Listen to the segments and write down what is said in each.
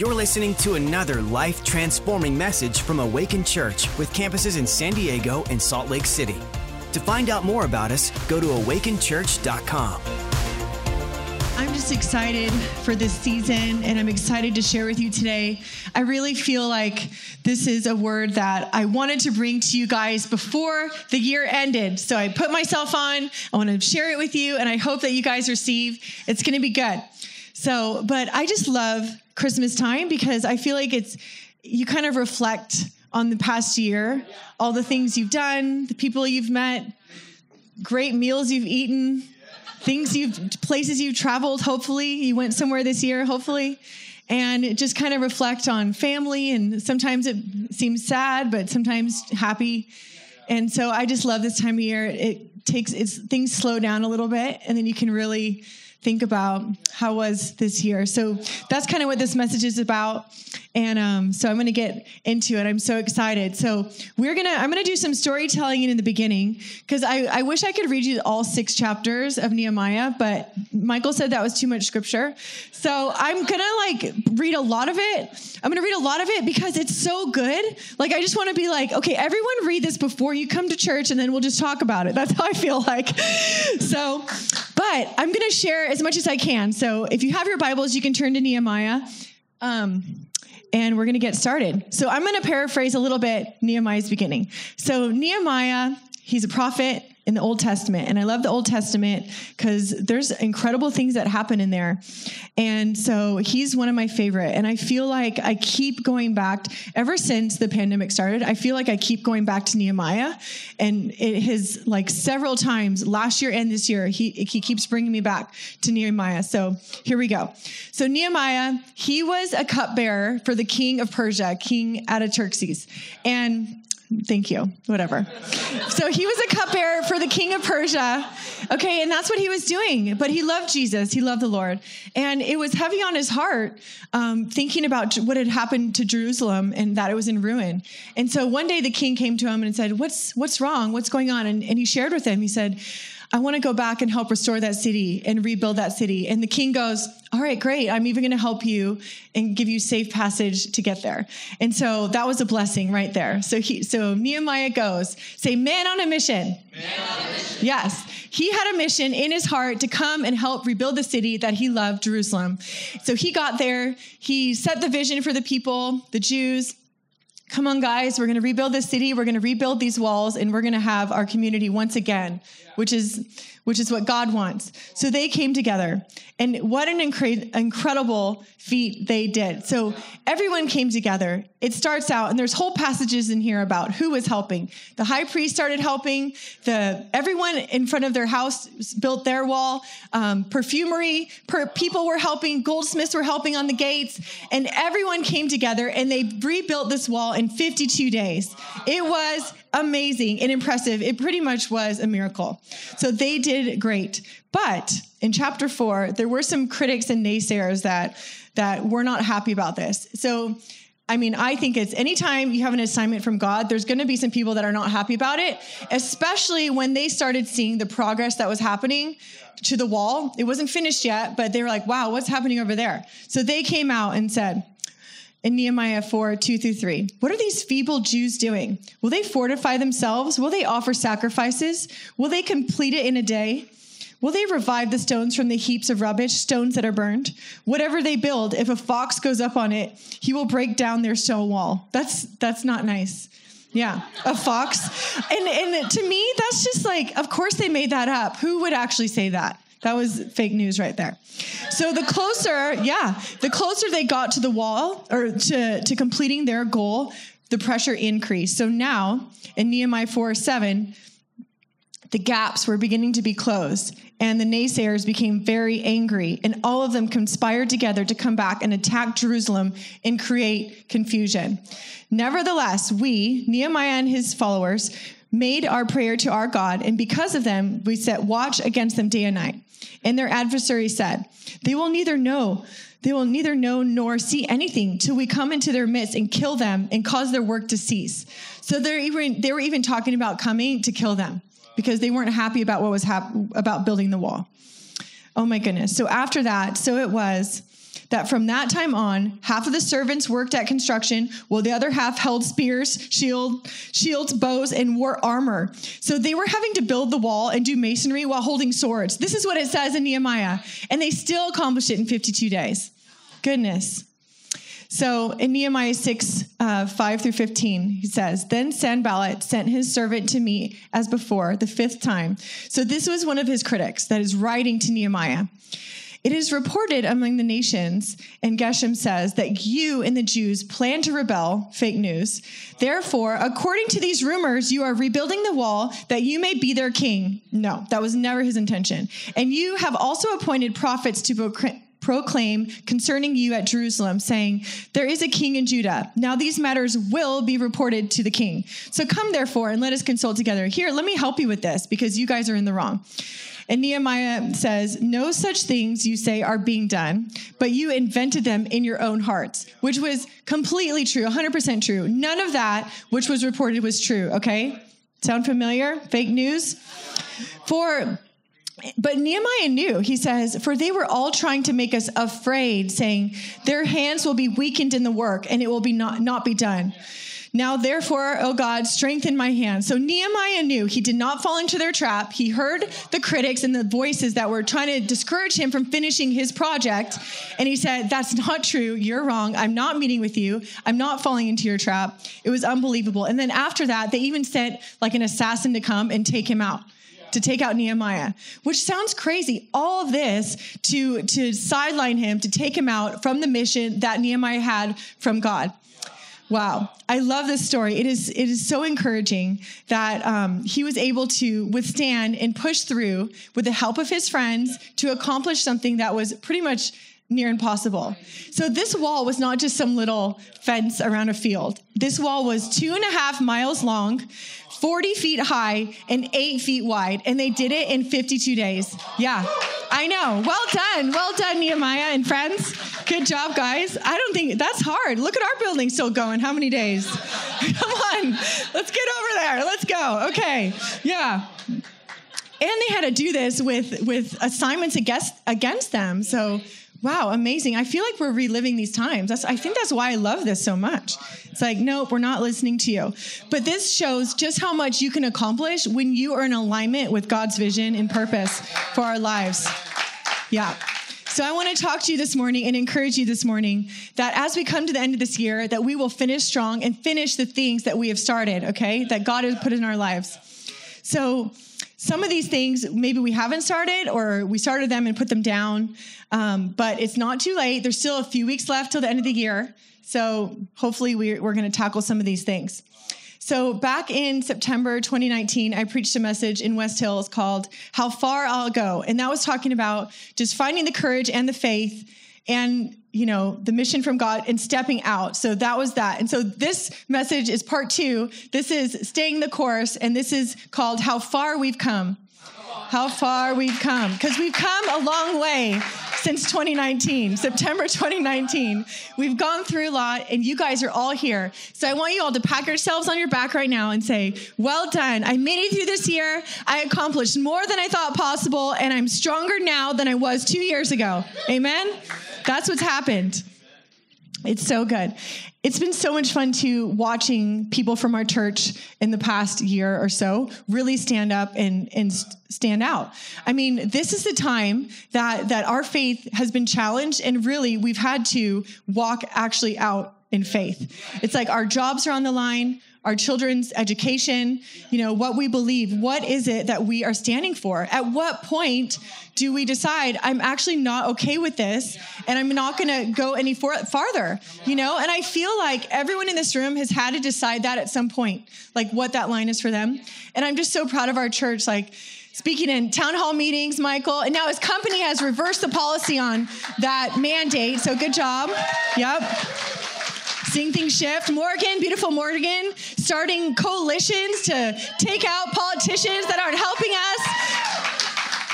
You're listening to another life transforming message from Awaken Church with campuses in San Diego and Salt Lake City. To find out more about us, go to awakenchurch.com. I'm just excited for this season and I'm excited to share with you today. I really feel like this is a word that I wanted to bring to you guys before the year ended. So I put myself on, I want to share it with you, and I hope that you guys receive. It's going to be good. So, but I just love Christmas time because I feel like it's, you kind of reflect on the past year, all the things you've done, the people you've met, great meals you've eaten things you've places you've traveled hopefully. You went somewhere this year hopefully. And it just kind of reflect on family and sometimes it seems sad but sometimes happy. And so i just love this time of year. It takes it's things slow down a little bit and then you can really think about how was this year. So that's kind of what this message is about and um, so i'm going to get into it. I'm so excited. So we're going to i'm going to do some storytelling in the beginning because I, I wish i could read you all six chapters of nehemiah but michael said that was too much scripture. So i'm going to like read a lot of it. I'm going to read a lot of it because it's so good. Like i just want to be like okay everyone read this before you come to church and then we'll just talk about it. That's how i feel like. So but i'm going to share as much as I can. So if you have your Bibles, you can turn to Nehemiah. Um, and we're going to get started. So I'm going to paraphrase a little bit Nehemiah's beginning. So Nehemiah, he's a prophet in the Old Testament. And I love the Old Testament because there's incredible things that happen in there. And so he's one of my favorite. And I feel like I keep going back ever since the pandemic started. I feel like I keep going back to Nehemiah. And it has like several times last year and this year, he, he keeps bringing me back to Nehemiah. So here we go. So Nehemiah, he was a cupbearer for the king of Persia, King Artaxerxes. And Thank you. Whatever. So he was a cupbearer for the king of Persia. Okay, and that's what he was doing. But he loved Jesus. He loved the Lord, and it was heavy on his heart, um, thinking about what had happened to Jerusalem and that it was in ruin. And so one day the king came to him and said, "What's what's wrong? What's going on?" And, and he shared with him. He said. I want to go back and help restore that city and rebuild that city. And the king goes, All right, great. I'm even going to help you and give you safe passage to get there. And so that was a blessing right there. So he, so Nehemiah goes, say, man on a mission. Man on a mission. Yes. He had a mission in his heart to come and help rebuild the city that he loved, Jerusalem. So he got there. He set the vision for the people, the Jews, come on guys we're going to rebuild this city we're going to rebuild these walls and we're going to have our community once again yeah. Which is which is what God wants. So they came together. And what an incre- incredible feat they did. So everyone came together. It starts out, and there's whole passages in here about who was helping. The high priest started helping. The everyone in front of their house built their wall. Um, perfumery per, people were helping. Goldsmiths were helping on the gates, and everyone came together and they rebuilt this wall in 52 days. It was amazing and impressive. It pretty much was a miracle. So they did great. But in chapter four, there were some critics and naysayers that that were not happy about this. So I mean, I think it's anytime you have an assignment from God, there's going to be some people that are not happy about it, especially when they started seeing the progress that was happening to the wall. It wasn't finished yet, but they were like, wow, what's happening over there? So they came out and said, in Nehemiah 4 2 through 3. What are these feeble Jews doing? Will they fortify themselves? Will they offer sacrifices? Will they complete it in a day? Will they revive the stones from the heaps of rubbish, stones that are burned? Whatever they build, if a fox goes up on it, he will break down their stone wall. That's that's not nice. Yeah, a fox. And and to me, that's just like, of course they made that up. Who would actually say that? That was fake news right there. So the closer, yeah, the closer they got to the wall or to, to completing their goal, the pressure increased. So now in Nehemiah 4 7, the gaps were beginning to be closed, and the naysayers became very angry, and all of them conspired together to come back and attack Jerusalem and create confusion. Nevertheless, we, Nehemiah and his followers, made our prayer to our God, and because of them, we set watch against them day and night. And their adversary said, They will neither know, they will neither know nor see anything till we come into their midst and kill them and cause their work to cease. So they're even they were even talking about coming to kill them because they weren't happy about what was hap- about building the wall. Oh my goodness. So after that, so it was that from that time on, half of the servants worked at construction, while the other half held spears, shield, shields, bows, and wore armor. So they were having to build the wall and do masonry while holding swords. This is what it says in Nehemiah. And they still accomplished it in 52 days. Goodness. So in Nehemiah 6, uh, 5 through 15, he says, Then Sanballat sent his servant to me as before, the fifth time. So this was one of his critics that is writing to Nehemiah. It is reported among the nations, and Geshem says, that you and the Jews plan to rebel, fake news. Therefore, according to these rumors, you are rebuilding the wall that you may be their king. No, that was never his intention. And you have also appointed prophets to proclaim proclaim concerning you at Jerusalem, saying, There is a king in Judah. Now these matters will be reported to the king. So come therefore and let us consult together. Here, let me help you with this because you guys are in the wrong. And Nehemiah says, No such things you say are being done, but you invented them in your own hearts, which was completely true, 100% true. None of that which was reported was true, okay? Sound familiar? Fake news? For but Nehemiah knew, he says, for they were all trying to make us afraid, saying, Their hands will be weakened in the work, and it will be not, not be done. Now, therefore, O God, strengthen my hand. So Nehemiah knew he did not fall into their trap. He heard the critics and the voices that were trying to discourage him from finishing his project. And he said, That's not true. You're wrong. I'm not meeting with you. I'm not falling into your trap. It was unbelievable. And then after that, they even sent like an assassin to come and take him out to take out Nehemiah, which sounds crazy. All of this to, to sideline him, to take him out from the mission that Nehemiah had from God. Wow, I love this story. It is it is so encouraging that um, he was able to withstand and push through with the help of his friends to accomplish something that was pretty much near impossible. So this wall was not just some little fence around a field. This wall was two and a half miles long, 40 feet high, and eight feet wide, and they did it in 52 days. Yeah, I know. Well done, well done, Nehemiah and friends. Good job, guys. I don't think that's hard. Look at our building still going. How many days? Come on, let's get over there. Let's go. Okay, yeah. And they had to do this with with assignments against against them. So wow, amazing. I feel like we're reliving these times. That's, I think that's why I love this so much. It's like, nope, we're not listening to you. But this shows just how much you can accomplish when you are in alignment with God's vision and purpose for our lives. Yeah. So I want to talk to you this morning and encourage you this morning that as we come to the end of this year, that we will finish strong and finish the things that we have started, okay? That God has put in our lives. So some of these things maybe we haven't started or we started them and put them down, um, but it's not too late. There's still a few weeks left till the end of the year. So hopefully we're, we're going to tackle some of these things. So, back in September 2019, I preached a message in West Hills called How Far I'll Go. And that was talking about just finding the courage and the faith and you know the mission from god and stepping out so that was that and so this message is part two this is staying the course and this is called how far we've come how far we've come because we've come a long way since 2019, September 2019. We've gone through a lot, and you guys are all here. So I want you all to pat yourselves on your back right now and say, Well done. I made it through this year. I accomplished more than I thought possible, and I'm stronger now than I was two years ago. Amen? That's what's happened. It's so good. It's been so much fun to watching people from our church in the past year or so really stand up and, and stand out. I mean, this is the time that, that our faith has been challenged and really we've had to walk actually out in faith. It's like our jobs are on the line, our children's education, you know, what we believe. What is it that we are standing for? At what point do we decide I'm actually not okay with this and I'm not going to go any for- farther, you know? And I feel like everyone in this room has had to decide that at some point, like what that line is for them. And I'm just so proud of our church like speaking in town hall meetings, Michael. And now his company has reversed the policy on that mandate. So good job. Yep. Seeing things shift. Morgan, beautiful Morgan, starting coalitions to take out politicians that aren't helping us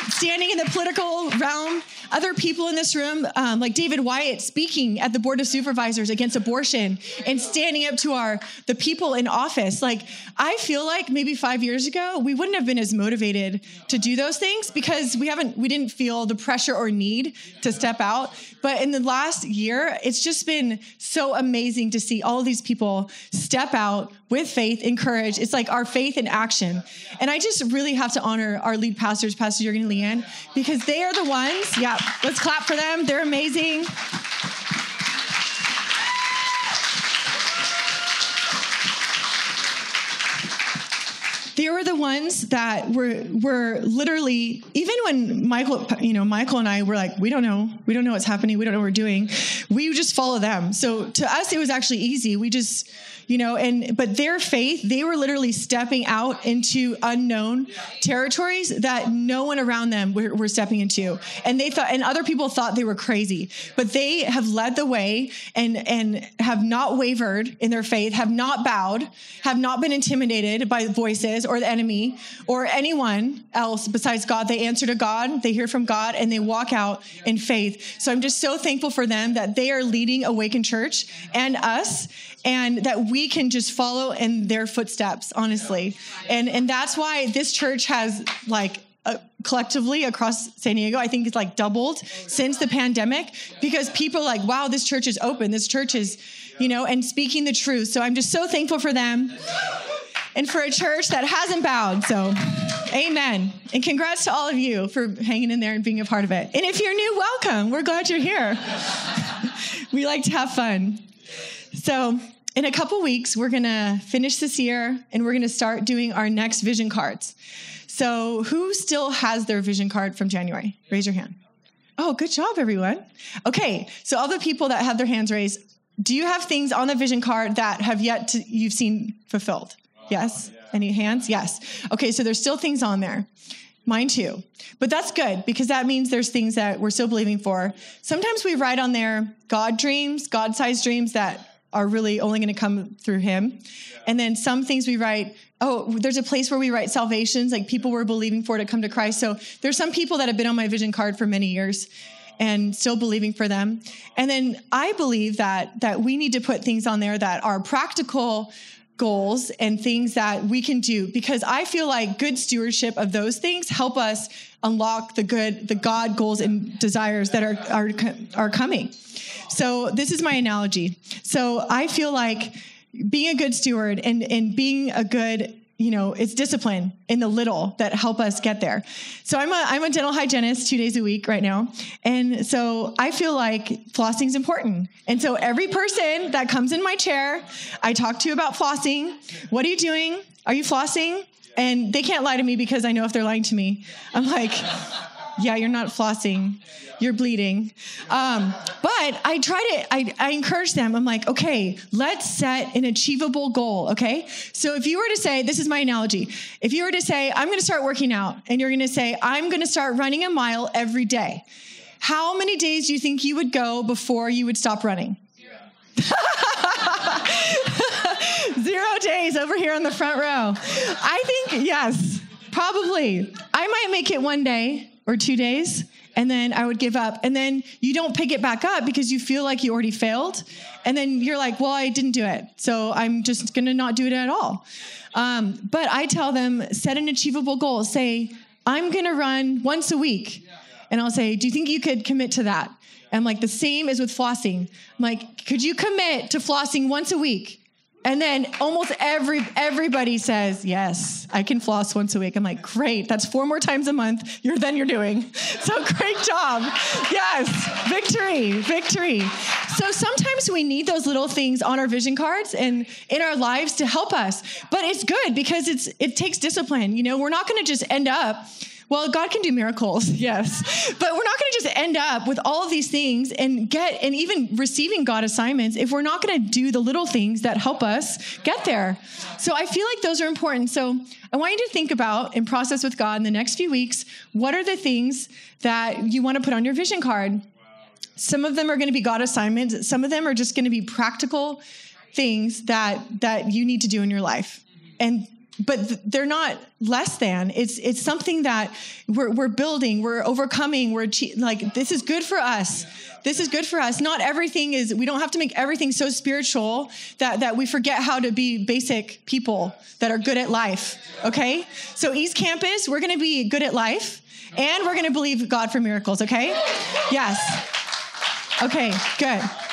standing in the political realm. other people in this room, um, like David Wyatt, speaking at the Board of Supervisors against abortion and standing up to our the people in office. Like I feel like maybe five years ago we wouldn't have been as motivated to do those things because we haven't we didn't feel the pressure or need to step out. But in the last year, it's just been so amazing to see all these people step out with faith and courage. It's like our faith in action. And I just really have to honor our lead pastors, Pastor Jurgen and Leanne, because they are the ones. Yeah, let's clap for them. They're amazing. they were the ones that were were literally even when Michael you know Michael and I were like we don't know we don't know what's happening we don't know what we're doing we just follow them so to us it was actually easy we just you know and but their faith they were literally stepping out into unknown territories that no one around them were, were, stepping into. And they thought and other people thought they were crazy but they have led the way and and have not wavered in their faith have not bowed have not been intimidated by voices or the enemy or anyone else besides god. They answer to god they hear from god and they walk out in faith. So i'm just so thankful for them that they are leading awaken church and us and that we can just follow in their footsteps honestly and and that's why this church has like uh, collectively across San Diego, I think it's like doubled since the pandemic because people are like, wow, this church is open. This church is, you know, and speaking the truth. So I'm just so thankful for them and for a church that hasn't bowed. So, amen. And congrats to all of you for hanging in there and being a part of it. And if you're new, welcome. We're glad you're here. we like to have fun. So, in a couple weeks, we're going to finish this year and we're going to start doing our next vision cards. So, who still has their vision card from January? Raise your hand. Oh, good job, everyone. Okay, so all the people that have their hands raised, do you have things on the vision card that have yet to you've seen fulfilled? Uh, yes. Any hands? Yes. Okay, so there's still things on there. Mine too. But that's good because that means there's things that we're still believing for. Sometimes we write on there God dreams, God sized dreams that are really only going to come through him. And then some things we write, oh, there's a place where we write salvations, like people were believing for to come to Christ. So there's some people that have been on my vision card for many years and still believing for them. And then I believe that that we need to put things on there that are practical goals and things that we can do because I feel like good stewardship of those things help us unlock the good the God goals and desires that are are are coming. So this is my analogy. So I feel like being a good steward and, and being a good you know it's discipline in the little that help us get there. So i'm a i'm a dental hygienist two days a week right now. And so i feel like flossing is important. And so every person that comes in my chair i talk to about flossing. What are you doing? Are you flossing? And they can't lie to me because i know if they're lying to me. I'm like yeah you're not flossing you're bleeding. Um, but I try to, I, I encourage them. I'm like, okay, let's set an achievable goal. Okay. So if you were to say, this is my analogy, if you were to say, I'm going to start working out and you're going to say, I'm going to start running a mile every day. How many days do you think you would go before you would stop running? Zero days over here on the front row. I think, yes, probably. I might make it one day or two days and then I would give up. And then you don't pick it back up because you feel like you already failed. And then you're like, well, I didn't do it. So I'm just going to not do it at all. Um, but I tell them, set an achievable goal. Say, I'm going to run once a week. And I'll say, do you think you could commit to that? And I'm like, the same as with flossing. I'm like, could you commit to flossing once a week? And then almost every everybody says, "Yes, I can floss once a week." I'm like, "Great. That's four more times a month. You're then you're doing." So great job. Yes. Victory. Victory. So sometimes we need those little things on our vision cards and in our lives to help us. But it's good because it's it takes discipline. You know, we're not going to just end up well, God can do miracles, yes. But we're not going to just end up with all of these things and get, and even receiving God assignments if we're not going to do the little things that help us get there. So I feel like those are important. So I want you to think about and process with God in the next few weeks what are the things that you want to put on your vision card? Some of them are going to be God assignments, some of them are just going to be practical things that that you need to do in your life. And but they're not less than. It's it's something that we're we're building, we're overcoming, we're like this is good for us. This is good for us. Not everything is. We don't have to make everything so spiritual that that we forget how to be basic people that are good at life. Okay, so East Campus, we're going to be good at life, and we're going to believe God for miracles. Okay, yes. Okay, good.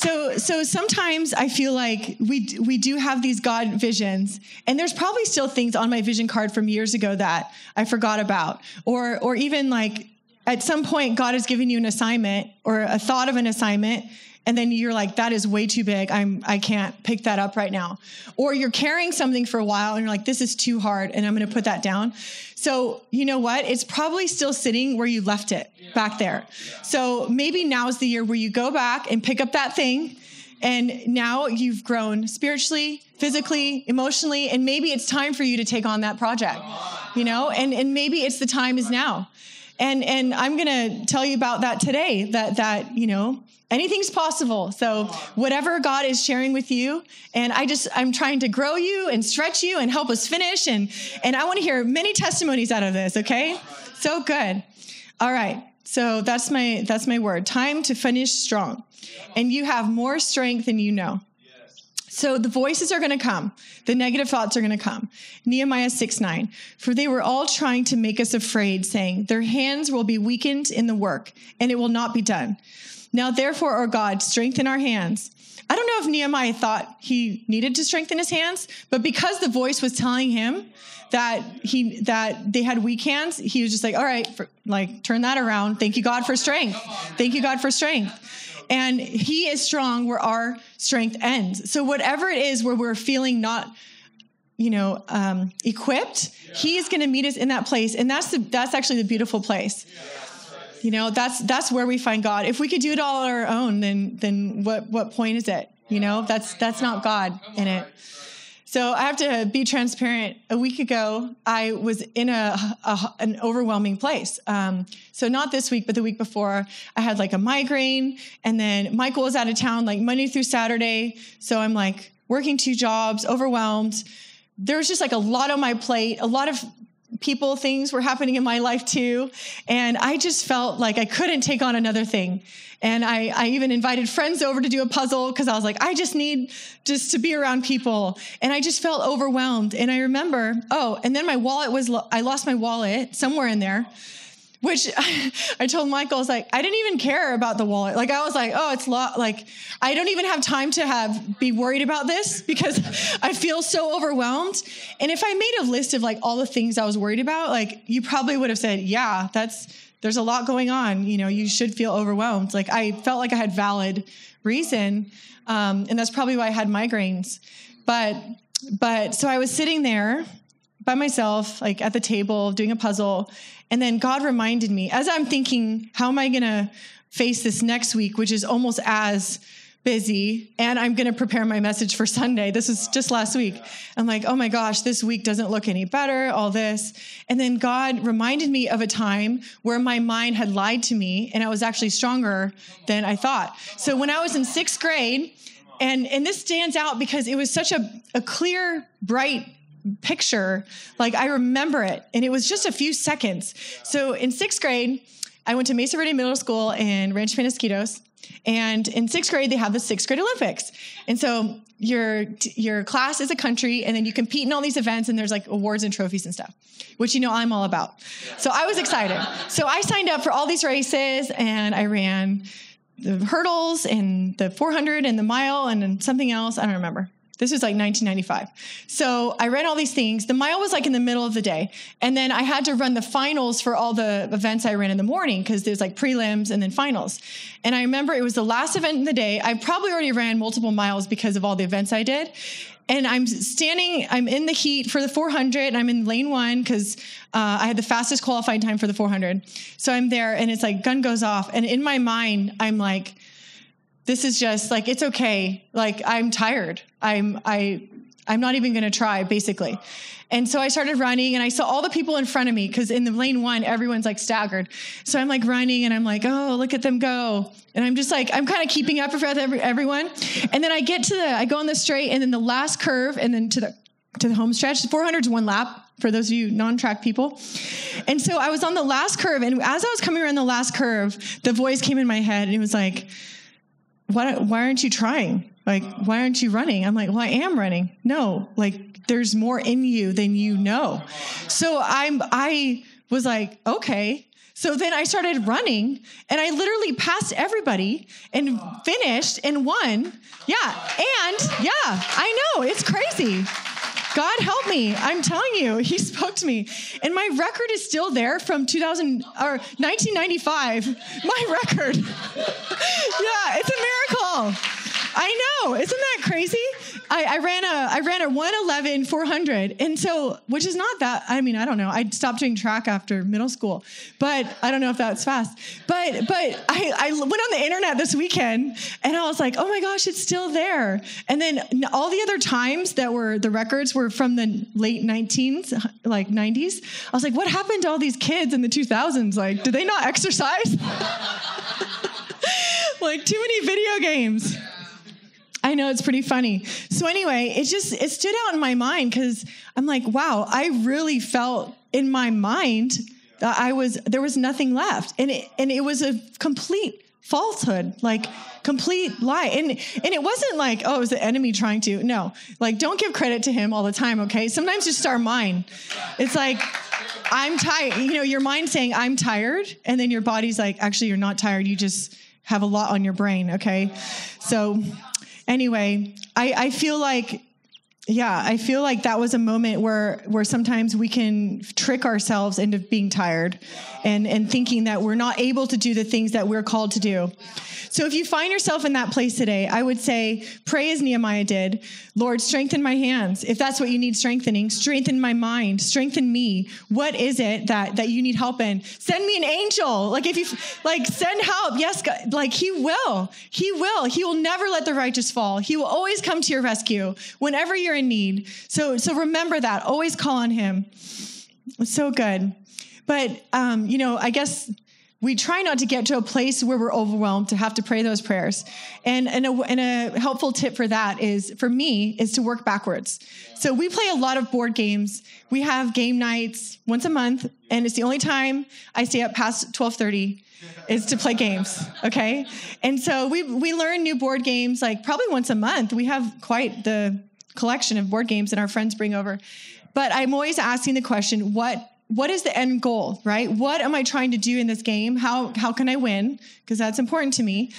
So, so sometimes I feel like we we do have these God visions, and there's probably still things on my vision card from years ago that I forgot about, or or even like at some point God has given you an assignment or a thought of an assignment, and then you're like that is way too big. I'm i can't pick that up right now. Or you're carrying something for a while and you're like this is too hard and i'm going to put that down. So you know what? It's probably still sitting where you left it back there. So maybe now is the year where you go back and pick up that thing. And now you've grown spiritually physically emotionally and maybe it's time for you to take on that project you know? And and maybe it's the time is now. And and i'm going to tell you about that today that that you know anything's possible so whatever god is sharing with you and i just i'm trying to grow you and stretch you and help us finish and and i want to hear many testimonies out of this okay so good all right so that's my that's my word time to finish strong and you have more strength than you know so the voices are going to come. The negative thoughts are going to come. Nehemiah 6 9. For they were all trying to make us afraid, saying, Their hands will be weakened in the work, and it will not be done. Now, therefore, our God, strengthen our hands. I don't know if Nehemiah thought he needed to strengthen his hands, but because the voice was telling him that he that they had weak hands, he was just like, "All right, for, like turn that around. Thank you, God, for strength. Thank you, God, for strength." And He is strong where our strength ends. So whatever it is where we're feeling not you know um, equipped he's going to meet us in that place and that's the that's actually the beautiful place you know, that's that's where we find God. If we could do it all on our own, then then what what point is it? You know, that's that's not God in it. So I have to be transparent. A week ago, I was in a, a an overwhelming place. Um, so not this week, but the week before, I had like a migraine, and then Michael was out of town like Monday through Saturday. So I'm like working two jobs, overwhelmed. There was just like a lot on my plate, a lot of people, things were happening in my life too. And I just felt like I couldn't take on another thing. And I, I even invited friends over to do a puzzle because I was like, I just need just to be around people. And I just felt overwhelmed. And I remember, oh, and then my wallet was, I lost my wallet somewhere in there which I, told Michael, I was like, I didn't even care about the wallet. Like, I was like, oh, it's lo-. like, I don't even have time to have be worried about this because I feel so overwhelmed. And if I made a list of like all the things I was worried about, like, you probably would have said, yeah, that's, there's a lot going on. You know, you should feel overwhelmed. Like, I felt like I had valid reason. Um, and that's probably why I had migraines. But, but so I was sitting there by myself, like at the table doing a puzzle. And then God reminded me, as I'm thinking, how am I going to face this next week, which is almost as busy, and I'm going to prepare my message for Sunday. This is just last week. I'm like, oh my gosh, this week doesn't look any better, all this. And then God reminded me of a time where my mind had lied to me, and I was actually stronger than I thought. So when I was in sixth grade, and, and this stands out because it was such a, a clear, bright picture. Like I remember it, and it was just a few seconds. So in sixth grade, I went to Mesa Verde Middle School in Rancho Penasquitos. And in sixth grade, they have the sixth grade Olympics. And so your your class is a country, and then you compete in all these events, and there's like awards and trophies and stuff, which you know I'm all about. So I was excited. So I signed up for all these races, and I ran the hurdles and the 400 and the mile and something else. I don't remember. This was like 1995. So I ran all these things. The mile was like in the middle of the day. And then I had to run the finals for all the events I ran in the morning because there's like prelims and then finals. And I remember it was the last event in the day. I probably already ran multiple miles because of all the events I did. And I'm standing, I'm in the heat for the 400 and I'm in lane one because uh, I had the fastest qualifying time for the 400. So I'm there and it's like gun goes off. And in my mind, I'm like, this is just like it's okay. Like i'm tired. I'm i i'm not even going to try basically. And so i started running and i saw all the people in front of me because in the lane one everyone's like staggered. So i'm like running and i'm like oh look at them go. And i'm just like i'm kind of keeping up with every, everyone. And then i get to the i go on the straight and then the last curve and then to the to the home stretch. 400 is one lap for those of you non-track people. And so I was on the last curve, and as I was coming around the last curve, the voice came in my head, and it was like, why, why aren't you trying? Like, why aren't you running? I'm like, well, I am running. No, like there's more in you than you know. So I'm, I was like, okay. So then I started running and I literally passed everybody and finished and won. Yeah. And yeah, I know it's crazy. God help me. I'm telling you, he spoke to me. And my record is still there from 2000 or 1995. My record. yeah, it's a miracle. I know. Isn't that crazy? I, ran a I ran a 111 400. And so, which is not that, I mean, I don't know. I stopped doing track after middle school, but I don't know if that's fast. But but I, I went on the internet this weekend and I was like, oh my gosh, it's still there. And then all the other times that were the records were from the late 19s, like 90s. I was like, what happened to all these kids in the 2000s? Like, did they not exercise? like too many video games. I know it's pretty funny. So anyway, it just it stood out in my mind because I'm like, wow, I really felt in my mind that I was there was nothing left, and it and it was a complete falsehood, like complete lie. And and it wasn't like, oh, it was the enemy trying to. No, like don't give credit to him all the time. Okay, sometimes just our mind. It's like. I'm tired. You know, your mind saying, I'm tired. And then your body's like, actually, you're not tired. You just have a lot on your brain. Okay. So anyway, I, I feel like yeah, I feel like that was a moment where where sometimes we can trick ourselves into being tired and and thinking that we're not able to do the things that we're called to do. So if you find yourself in that place today, I would say pray as Nehemiah did. Lord, strengthen my hands. If that's what you need strengthening, strengthen my mind, strengthen me. What is it that that you need help in? Send me an angel. Like if you like send help. Yes, God, like he will. He will. He will never let the righteous fall. He will always come to your rescue whenever you're in need. So so remember that. Always call on him. It's so good. But um, you know, I guess we try not to get to a place where we're overwhelmed to have to pray those prayers. And, and, a, and a helpful tip for that is, for me, is to work backwards. So we play a lot of board games. We have game nights once a month, and it's the only time I stay up past 1230 is to play games. Okay. And so we, we learn new board games like probably once a month. We have quite the collection of board games that our friends bring over. But I'm always asking the question, what what is the end goal, right? What am I trying to do in this game? How how can I win? Because that's important to me.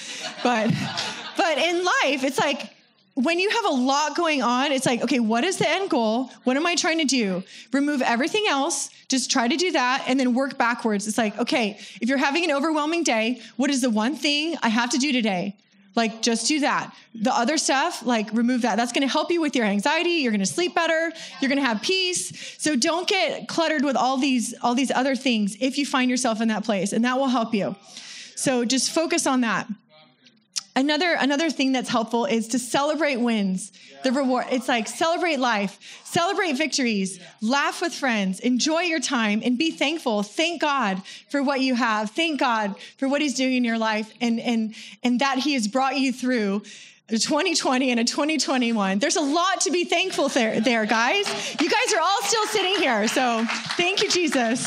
But but in life, it's like when you have a lot going on, it's like, okay, what is the end goal? What am I trying to do? Remove everything else, just try to do that, and then work backwards. It's like, okay, if you're having an overwhelming day, what is the one thing I have to do today? Like, just do that. The other stuff, like, remove that. That's to help you with your anxiety. You're to sleep better. You're to have peace. So don't get cluttered with all these all these other things if you find yourself in that place, and that will help you. So just focus on that. Another another thing that's helpful is to celebrate wins. The reward. It's like celebrate life, celebrate victories, laugh with friends, enjoy your time, and be thankful. Thank God for what you have. Thank God for what He's doing in your life, and and and that He has brought you through. 2020 and a 2021. There's a lot to be thankful there, there, guys. You guys are all still sitting here. So thank you, Jesus.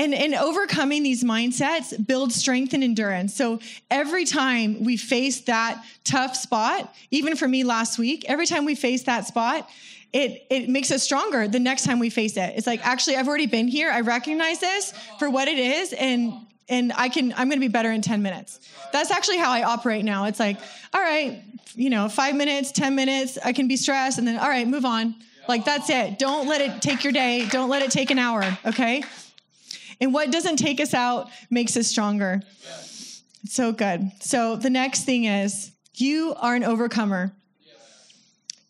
And, and overcoming these mindsets builds strength and endurance. So every time we face that tough spot, even for me last week, every time we face that spot, it, it makes us stronger the next time we face it. It's like, actually, I've already been here. I recognize this for what it is. And, and I can, I'm going to be better in 10 minutes. That's actually how I operate now. It's like, all right, you know, five minutes, 10 minutes, I can be stressed. And then, all right, move on. Like, that's it. Don't let it take your day. Don't let it take an hour. Okay. And what doesn't take us out makes us stronger. So good. So the next thing is you are an overcomer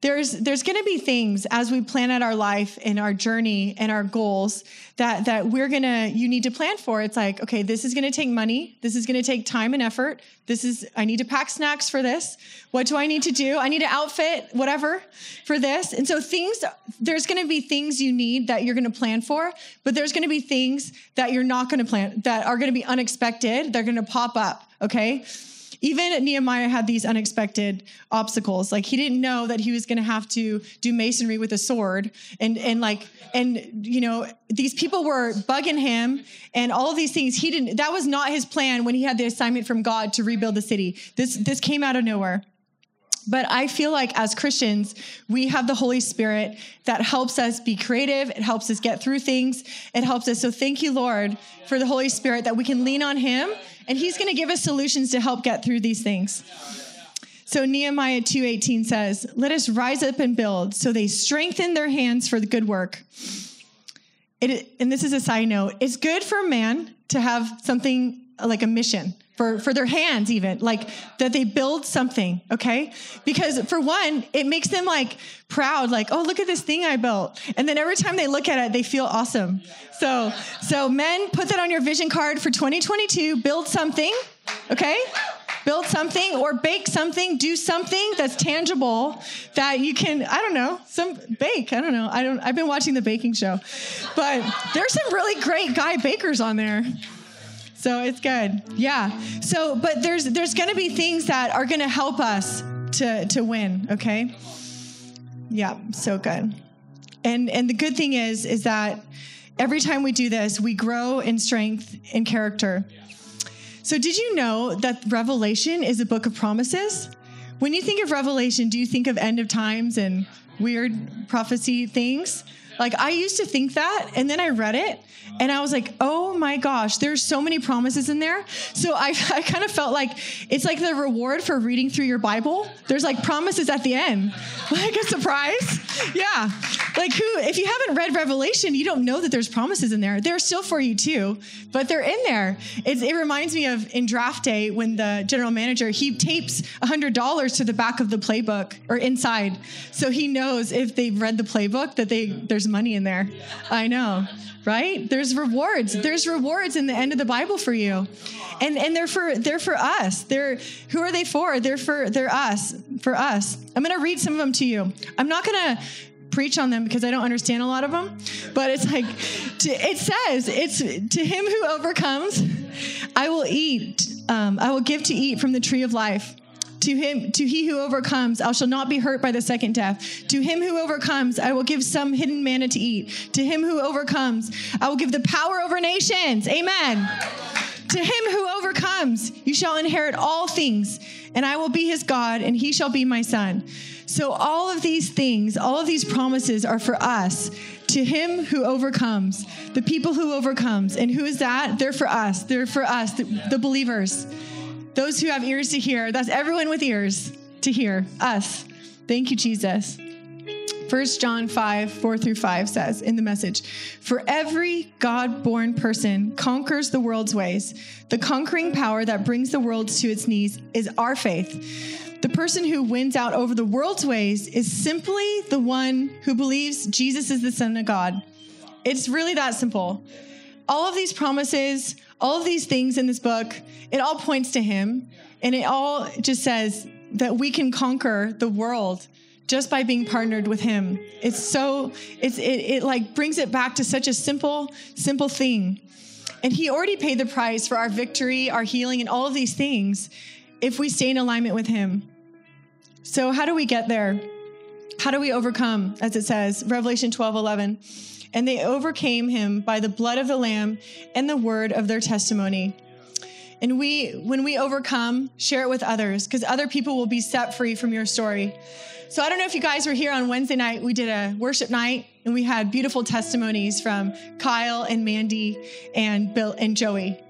there's there's going to be things as we plan out our life and our journey and our goals that that we're going to you need to plan for. It's like okay this is going to take money. This is going to take time and effort. This is i need to pack snacks for this. What do i need to do? I need to outfit whatever for this. And so things there's going to be things you need that you're going to plan for but there's going to be things that you're not going to plan that are going to be unexpected. They're going to pop up okay even Nehemiah had these unexpected obstacles. Like he didn't know that he was going to have to do masonry with a sword and and like and you know these people were bugging him and all these things. He didn't that was not his plan when he had the assignment from God to rebuild the city. This this came out of nowhere. But I feel like as Christians, we have the Holy Spirit that helps us be creative. It helps us get through things. It helps us. So thank you, Lord, for the Holy Spirit that we can lean on Him and He's going to give us solutions to help get through these things. So Nehemiah 2:18 says, "Let us rise up and build, so they strengthen their hands for the good work." It, and this is a side note. It's good for a man to have something like a mission for, for their hands even like that they build something okay? Because for one it makes them like proud like oh look at this thing i built. And then every time they look at it they feel awesome. So so men put that on your vision card for 2022 build something okay? Build something or bake something. Do something that's tangible that you can i don't know some bake. I don't know. I don't i've been watching the baking show. But there's some really great guy bakers on there so it's good. Yeah. So, but there's there's going to be things that are going to help us to to win, okay? Yeah, so good. And and the good thing is is that every time we do this, we grow in strength and character. So, did you know that Revelation is a book of promises? When you think of Revelation, do you think of end of times and weird prophecy things? Like I used to think that, and then I read it, and I was like, oh my gosh, there's so many promises in there. So I, I kind of felt like it's like the reward for reading through your Bible. There's like promises at the end, like a surprise. Yeah, like who? If you haven't read Revelation, you don't know that there's promises in there. They're still for you too, but they're in there. It's, it reminds me of in draft day when the general manager he tapes hundred dollars to the back of the playbook or inside, so he knows if they've read the playbook that they there's money in there. I know, right? There's rewards. There's rewards in the end of the Bible for you. And and they're for they're for us. They're who are they for? They're for they're us, for us. I'm going to read some of them to you. I'm not going to preach on them because I don't understand a lot of them. But it's like, to, it says, it's to him who overcomes, I will eat, um, I will give to eat from the tree of life. To him, to he who overcomes, I shall not be hurt by the second death. To him who overcomes, I will give some hidden manna to eat. To him who overcomes, I will give the power over nations. Amen. To him who overcomes, you shall inherit all things, and I will be his God, and he shall be my son. So, all of these things, all of these promises are for us. To him who overcomes, the people who overcomes. And who is that? They're for us. They're for us, the, the believers. Those who have ears to hear. That's everyone with ears to hear. Us. Thank you, Jesus. 1 John 5, 4 through 5 says in the message For every God born person conquers the world's ways. The conquering power that brings the world to its knees is our faith. The person who wins out over the world's ways is simply the one who believes Jesus is the Son of God. It's really that simple. All of these promises, all of these things in this book, it all points to Him. And it all just says that we can conquer the world just by being partnered with him. It's so it's it, it like brings it back to such a simple simple thing. And he already paid the price for our victory our healing and all of these things if we stay in alignment with him. So how do we get there? How do we overcome as it says revelation 12 11 and they overcame him by the blood of the lamb and the word of their testimony and we when we overcome share it with others because other people will be set free from your story so I don't know if you guys were here on Wednesday night. We did a worship night and we had beautiful testimonies from Kyle and Mandy and Bill and Joey.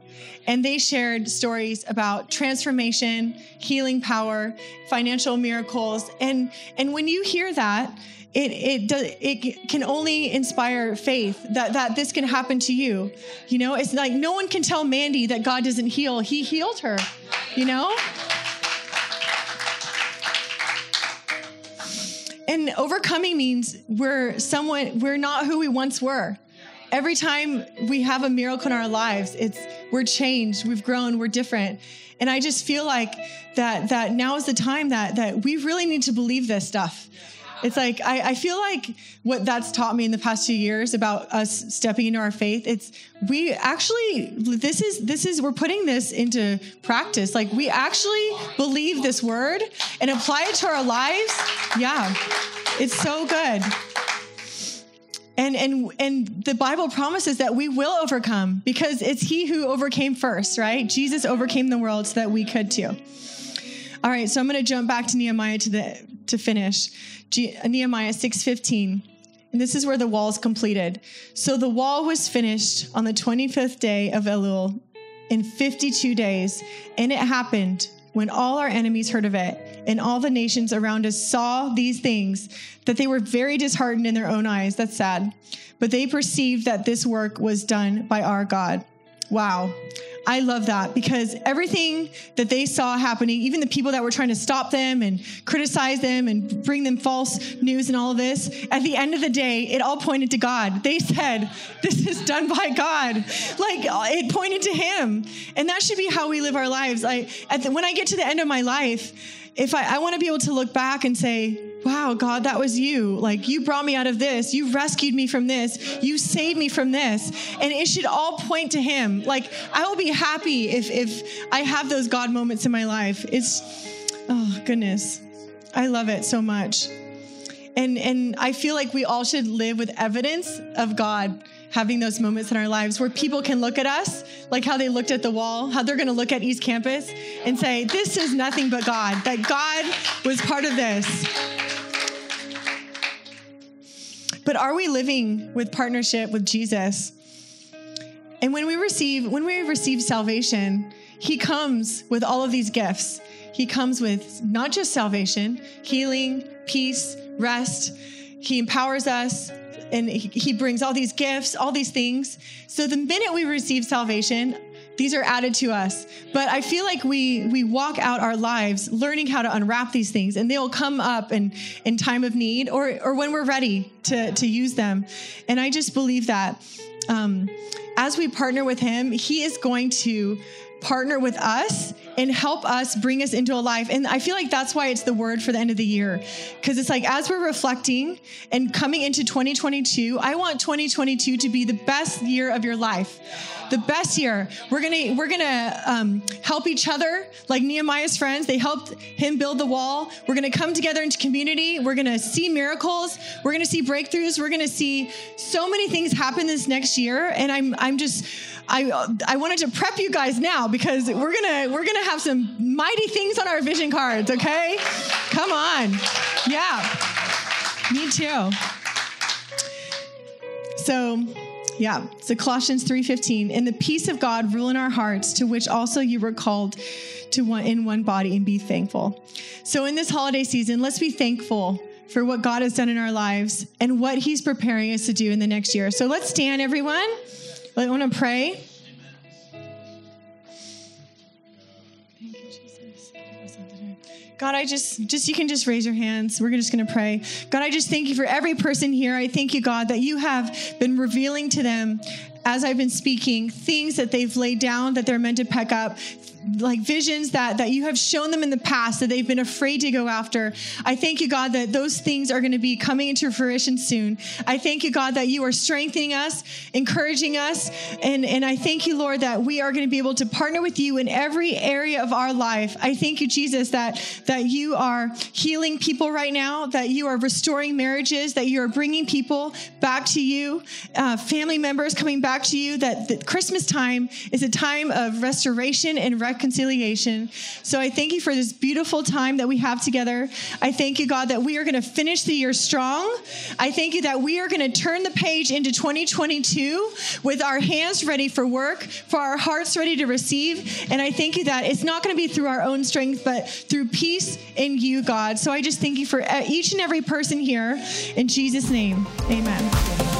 And they shared stories about transformation, healing power, financial miracles. And and when you hear that, it it does it can only inspire faith that that this can happen to you. You know, it's like no one can tell Mandy that God doesn't heal. He healed her. You know? And overcoming means we're someone, we're not who we once were. Every time we have a miracle in our lives, it's we're changed, we've grown, we're different. And I just feel like that that now is the time that that we really need to believe this stuff. It's like, I, I feel like what that's taught me in the past few years about us stepping into our faith, it's we actually, this is, this is, we're putting this into practice. Like we actually believe this word and apply it to our lives. Yeah, it's so good. And, and, and the Bible promises that we will overcome because it's He who overcame first, right? Jesus overcame the world so that we could too. All right, so I'm going to jump back to Nehemiah to the to finish. G- Nehemiah 6:15. And this is where the wall is completed. So the wall was finished on the 25th day of Elul in 52 days, and it happened when all our enemies heard of it and all the nations around us saw these things that they were very disheartened in their own eyes. That's sad. But they perceived that this work was done by our God. Wow. I love that because everything that they saw happening, even the people that were trying to stop them and criticize them and bring them false news and all of this, at the end of the day, it all pointed to God. They said, This is done by God. Like it pointed to Him. And that should be how we live our lives. I, the, when I get to the end of my life, if I, I want to be able to look back and say, wow, God, that was you. Like, you brought me out of this. You rescued me from this. You saved me from this. And it should all point to Him. Like, I will be happy if, if I have those God moments in my life. It's, oh, goodness. I love it so much. And, and I feel like we all should live with evidence of God having those moments in our lives where people can look at us, like how they looked at the wall, how they're going to look at East Campus and say, This is nothing but God, that God was part of this. But are we living with partnership with Jesus? And when we receive when we receive salvation, he comes with all of these gifts. He comes with not just salvation, healing, peace, rest. He empowers us and he brings all these gifts, all these things. So the minute we receive salvation, these are added to us. But I feel like we we walk out our lives learning how to unwrap these things, and they'll come up in in time of need or or when we're ready to to use them. And I just believe that um, as we partner with Him, He is going to partner with us and help us bring us into a life. And I feel like that's why it's the word for the end of the year. Because it's like as we're reflecting and coming into 2022, I want 2022 to be the best year of your life. The best year. We're gonna we're gonna um, help each other, like Nehemiah's friends. They helped him build the wall. We're gonna come together into community. We're gonna see miracles. We're gonna see breakthroughs. We're gonna see so many things happen this next year. And I'm I'm just I I wanted to prep you guys now because we're gonna we're gonna have some mighty things on our vision cards. Okay, come on, yeah, me too. So. Yeah, so Colossians 3:15, "In the peace of God rule in our hearts, to which also you were called to one in one body, and be thankful. So in this holiday season, let's be thankful for what God has done in our lives and what He's preparing us to do in the next year. So let's stand, everyone. I want to pray. God, I just, just you can just raise your hands. We're just going to pray. God, I just thank you for every person here. I thank you, God, that you have been revealing to them as I've been speaking things that they've laid down that they're meant to pick up, like visions that that you have shown them in the past that they've been afraid to go after. I thank you, God, that those things are going to be coming into fruition soon. I thank you, God, that you are strengthening us, encouraging us, and and I thank you, Lord, that we are going to be able to partner with you in every area of our life. I thank you, Jesus, that that you are healing people right now, that you are restoring marriages, that you are bringing people back to you, uh, family members coming back to you. That, that Christmas time is a time of restoration and reconciliation. So I thank you for this beautiful time that we have together. I thank you, God, that we are going to finish the year strong. I thank you that we are going to turn the page into 2022 with our hands ready for work, for our hearts ready to receive. And I thank you that it's not going to be through our own strength, but through peace in you, God. So I just thank you for uh, each and every person here. In Jesus' name, amen.